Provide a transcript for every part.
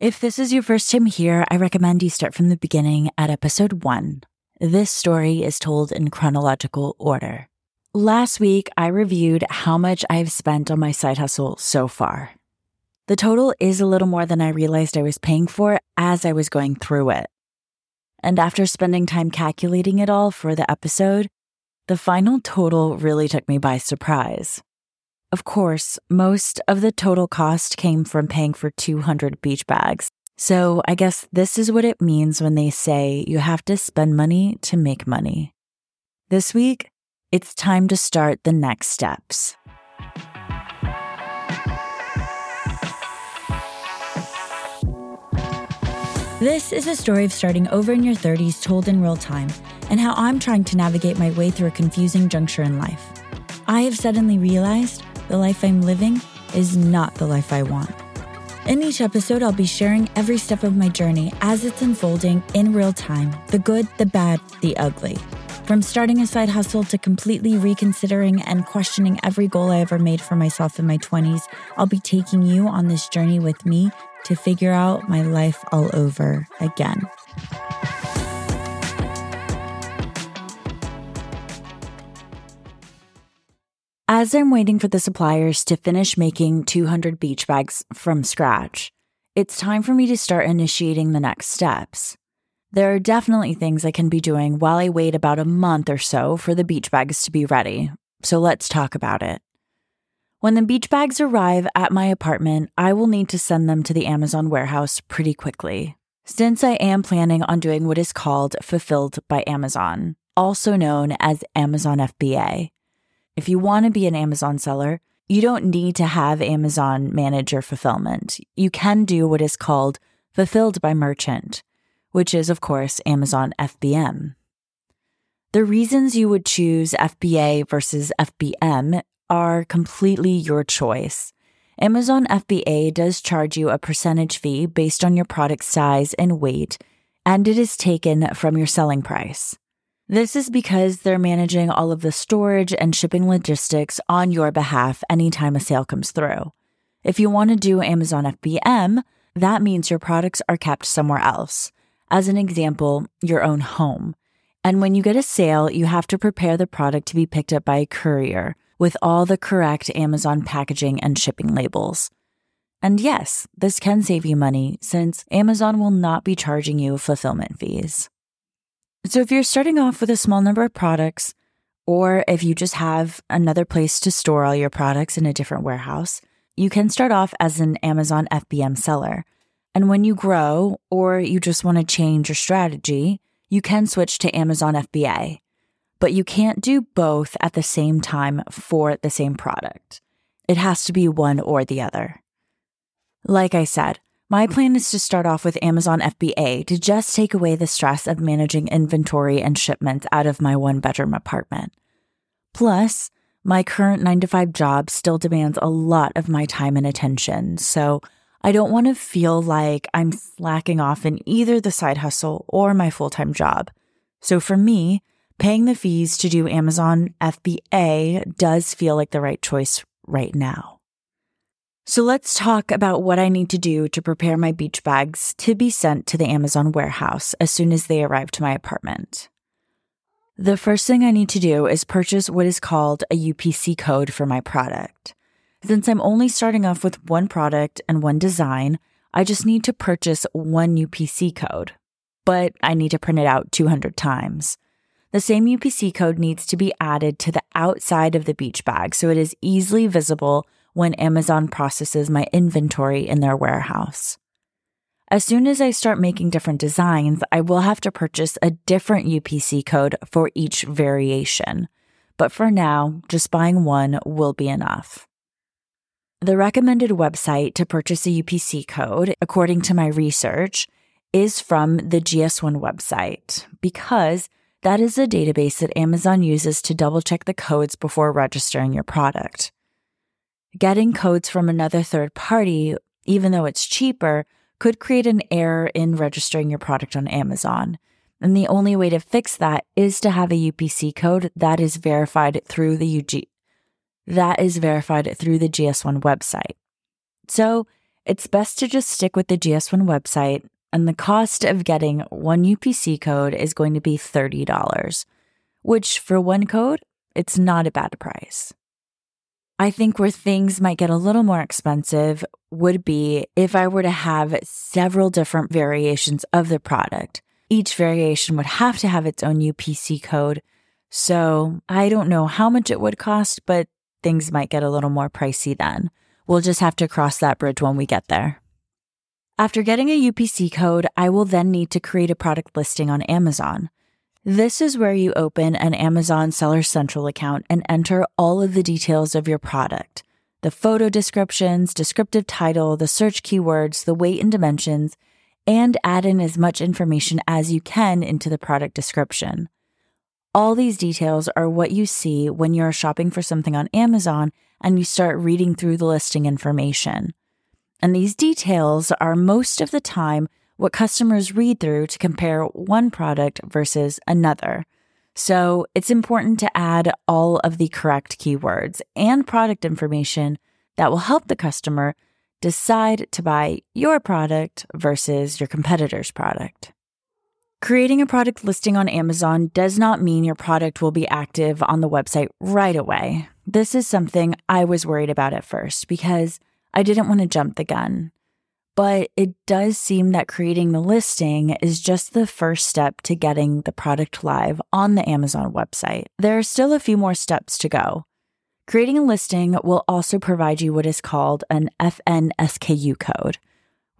If this is your first time here, I recommend you start from the beginning at episode one. This story is told in chronological order. Last week, I reviewed how much I've spent on my side hustle so far. The total is a little more than I realized I was paying for as I was going through it. And after spending time calculating it all for the episode, the final total really took me by surprise. Of course, most of the total cost came from paying for 200 beach bags. So I guess this is what it means when they say you have to spend money to make money. This week, it's time to start the next steps. This is a story of starting over in your 30s told in real time and how I'm trying to navigate my way through a confusing juncture in life. I have suddenly realized the life I'm living is not the life I want. In each episode, I'll be sharing every step of my journey as it's unfolding in real time the good, the bad, the ugly. From starting a side hustle to completely reconsidering and questioning every goal I ever made for myself in my 20s, I'll be taking you on this journey with me to figure out my life all over again. As I'm waiting for the suppliers to finish making 200 beach bags from scratch, it's time for me to start initiating the next steps. There are definitely things I can be doing while I wait about a month or so for the beach bags to be ready, so let's talk about it. When the beach bags arrive at my apartment, I will need to send them to the Amazon warehouse pretty quickly, since I am planning on doing what is called Fulfilled by Amazon, also known as Amazon FBA. If you want to be an Amazon seller, you don't need to have Amazon manage your fulfillment. You can do what is called fulfilled by merchant, which is, of course, Amazon FBM. The reasons you would choose FBA versus FBM are completely your choice. Amazon FBA does charge you a percentage fee based on your product size and weight, and it is taken from your selling price. This is because they're managing all of the storage and shipping logistics on your behalf anytime a sale comes through. If you want to do Amazon FBM, that means your products are kept somewhere else. As an example, your own home. And when you get a sale, you have to prepare the product to be picked up by a courier with all the correct Amazon packaging and shipping labels. And yes, this can save you money since Amazon will not be charging you fulfillment fees. So, if you're starting off with a small number of products, or if you just have another place to store all your products in a different warehouse, you can start off as an Amazon FBM seller. And when you grow, or you just want to change your strategy, you can switch to Amazon FBA. But you can't do both at the same time for the same product. It has to be one or the other. Like I said, my plan is to start off with Amazon FBA to just take away the stress of managing inventory and shipments out of my one bedroom apartment. Plus, my current 9 to 5 job still demands a lot of my time and attention, so I don't want to feel like I'm slacking off in either the side hustle or my full time job. So for me, paying the fees to do Amazon FBA does feel like the right choice right now. So let's talk about what I need to do to prepare my beach bags to be sent to the Amazon warehouse as soon as they arrive to my apartment. The first thing I need to do is purchase what is called a UPC code for my product. Since I'm only starting off with one product and one design, I just need to purchase one UPC code, but I need to print it out 200 times. The same UPC code needs to be added to the outside of the beach bag so it is easily visible when Amazon processes my inventory in their warehouse. As soon as I start making different designs, I will have to purchase a different UPC code for each variation. But for now, just buying one will be enough. The recommended website to purchase a UPC code, according to my research, is from the GS1 website because that is the database that Amazon uses to double check the codes before registering your product. Getting codes from another third party, even though it's cheaper, could create an error in registering your product on Amazon. And the only way to fix that is to have a UPC code that is verified through the UG that is verified through the GS1 website. So, it's best to just stick with the GS1 website, and the cost of getting one UPC code is going to be $30, which for one code, it's not a bad price. I think where things might get a little more expensive would be if I were to have several different variations of the product. Each variation would have to have its own UPC code. So I don't know how much it would cost, but things might get a little more pricey then. We'll just have to cross that bridge when we get there. After getting a UPC code, I will then need to create a product listing on Amazon. This is where you open an Amazon Seller Central account and enter all of the details of your product the photo descriptions, descriptive title, the search keywords, the weight and dimensions, and add in as much information as you can into the product description. All these details are what you see when you're shopping for something on Amazon and you start reading through the listing information. And these details are most of the time what customers read through to compare one product versus another. So it's important to add all of the correct keywords and product information that will help the customer decide to buy your product versus your competitor's product. Creating a product listing on Amazon does not mean your product will be active on the website right away. This is something I was worried about at first because I didn't want to jump the gun. But it does seem that creating the listing is just the first step to getting the product live on the Amazon website. There are still a few more steps to go. Creating a listing will also provide you what is called an FNSKU code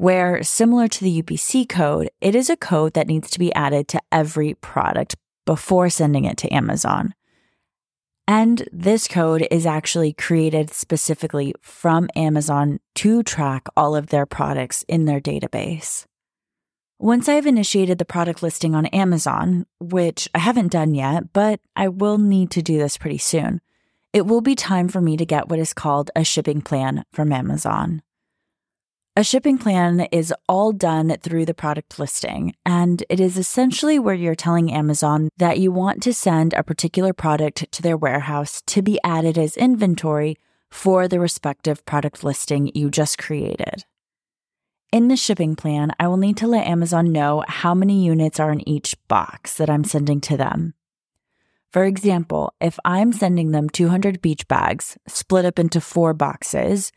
where, similar to the UPC code, it is a code that needs to be added to every product before sending it to Amazon. And this code is actually created specifically from Amazon to track all of their products in their database. Once I've initiated the product listing on Amazon, which I haven't done yet, but I will need to do this pretty soon, it will be time for me to get what is called a shipping plan from Amazon. A shipping plan is all done through the product listing, and it is essentially where you're telling Amazon that you want to send a particular product to their warehouse to be added as inventory for the respective product listing you just created. In the shipping plan, I will need to let Amazon know how many units are in each box that I'm sending to them. For example, if I'm sending them 200 beach bags split up into four boxes,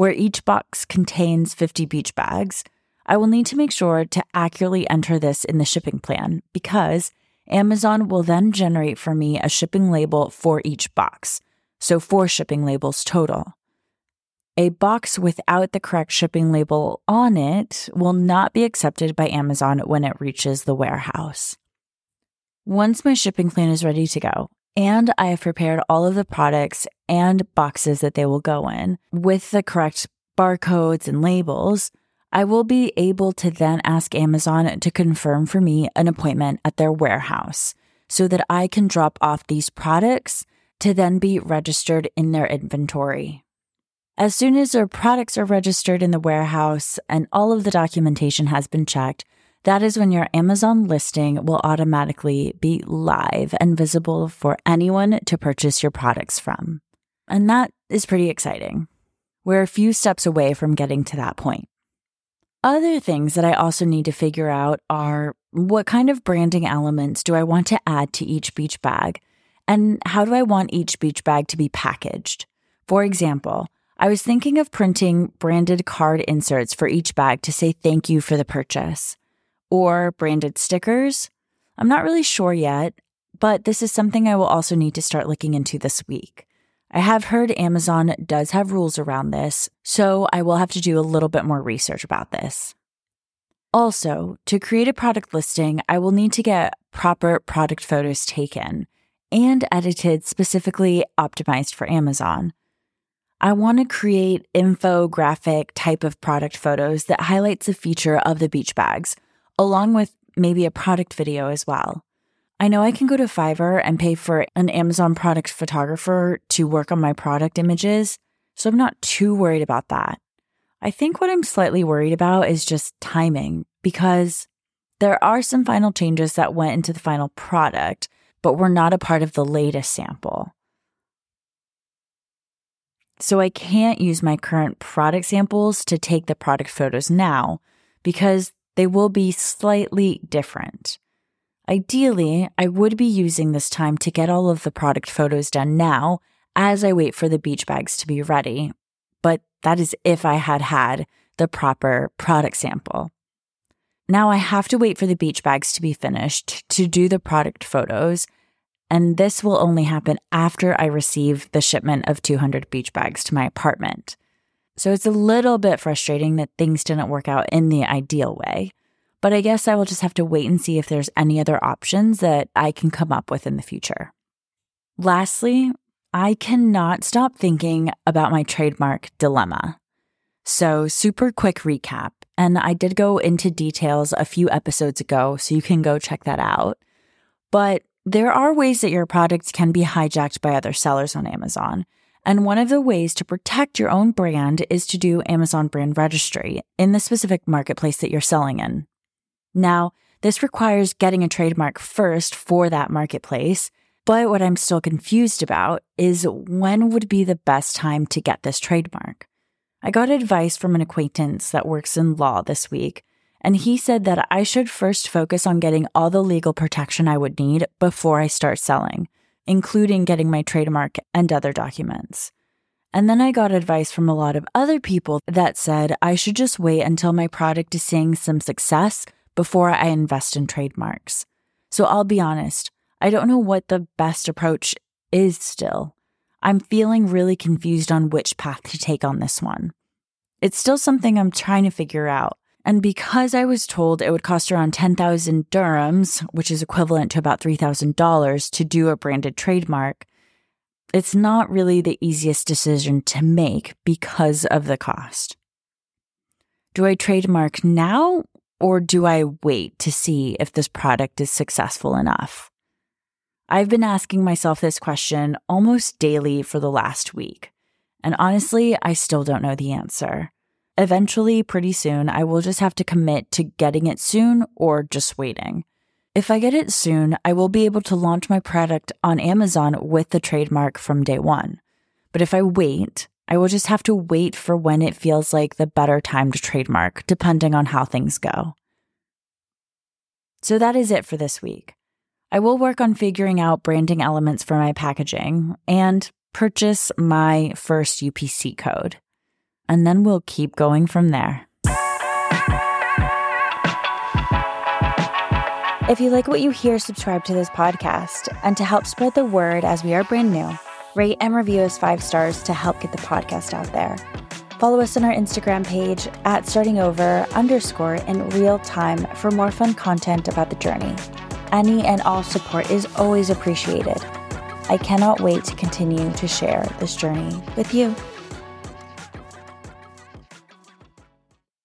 where each box contains 50 beach bags, I will need to make sure to accurately enter this in the shipping plan because Amazon will then generate for me a shipping label for each box, so four shipping labels total. A box without the correct shipping label on it will not be accepted by Amazon when it reaches the warehouse. Once my shipping plan is ready to go, and I have prepared all of the products and boxes that they will go in with the correct barcodes and labels. I will be able to then ask Amazon to confirm for me an appointment at their warehouse so that I can drop off these products to then be registered in their inventory. As soon as their products are registered in the warehouse and all of the documentation has been checked, that is when your Amazon listing will automatically be live and visible for anyone to purchase your products from. And that is pretty exciting. We're a few steps away from getting to that point. Other things that I also need to figure out are what kind of branding elements do I want to add to each beach bag? And how do I want each beach bag to be packaged? For example, I was thinking of printing branded card inserts for each bag to say thank you for the purchase or branded stickers. I'm not really sure yet, but this is something I will also need to start looking into this week. I have heard Amazon does have rules around this, so I will have to do a little bit more research about this. Also, to create a product listing, I will need to get proper product photos taken and edited specifically optimized for Amazon. I want to create infographic type of product photos that highlights a feature of the beach bags along with maybe a product video as well. I know I can go to Fiverr and pay for an Amazon product photographer to work on my product images, so I'm not too worried about that. I think what I'm slightly worried about is just timing because there are some final changes that went into the final product, but were not a part of the latest sample. So I can't use my current product samples to take the product photos now because they will be slightly different. Ideally, I would be using this time to get all of the product photos done now as I wait for the beach bags to be ready. But that is if I had had the proper product sample. Now I have to wait for the beach bags to be finished to do the product photos. And this will only happen after I receive the shipment of 200 beach bags to my apartment. So it's a little bit frustrating that things didn't work out in the ideal way. But I guess I will just have to wait and see if there's any other options that I can come up with in the future. Lastly, I cannot stop thinking about my trademark dilemma. So, super quick recap. And I did go into details a few episodes ago, so you can go check that out. But there are ways that your products can be hijacked by other sellers on Amazon. And one of the ways to protect your own brand is to do Amazon brand registry in the specific marketplace that you're selling in. Now, this requires getting a trademark first for that marketplace. But what I'm still confused about is when would be the best time to get this trademark? I got advice from an acquaintance that works in law this week, and he said that I should first focus on getting all the legal protection I would need before I start selling, including getting my trademark and other documents. And then I got advice from a lot of other people that said I should just wait until my product is seeing some success before I invest in trademarks. So I'll be honest, I don't know what the best approach is still. I'm feeling really confused on which path to take on this one. It's still something I'm trying to figure out. And because I was told it would cost around 10,000 dirhams, which is equivalent to about $3,000 to do a branded trademark, it's not really the easiest decision to make because of the cost. Do I trademark now or do I wait to see if this product is successful enough? I've been asking myself this question almost daily for the last week. And honestly, I still don't know the answer. Eventually, pretty soon, I will just have to commit to getting it soon or just waiting. If I get it soon, I will be able to launch my product on Amazon with the trademark from day one. But if I wait, I will just have to wait for when it feels like the better time to trademark, depending on how things go. So that is it for this week. I will work on figuring out branding elements for my packaging and purchase my first UPC code. And then we'll keep going from there. If you like what you hear, subscribe to this podcast. And to help spread the word as we are brand new, Rate and review us five stars to help get the podcast out there. Follow us on our Instagram page at starting over underscore in real time for more fun content about the journey. Any and all support is always appreciated. I cannot wait to continue to share this journey with you.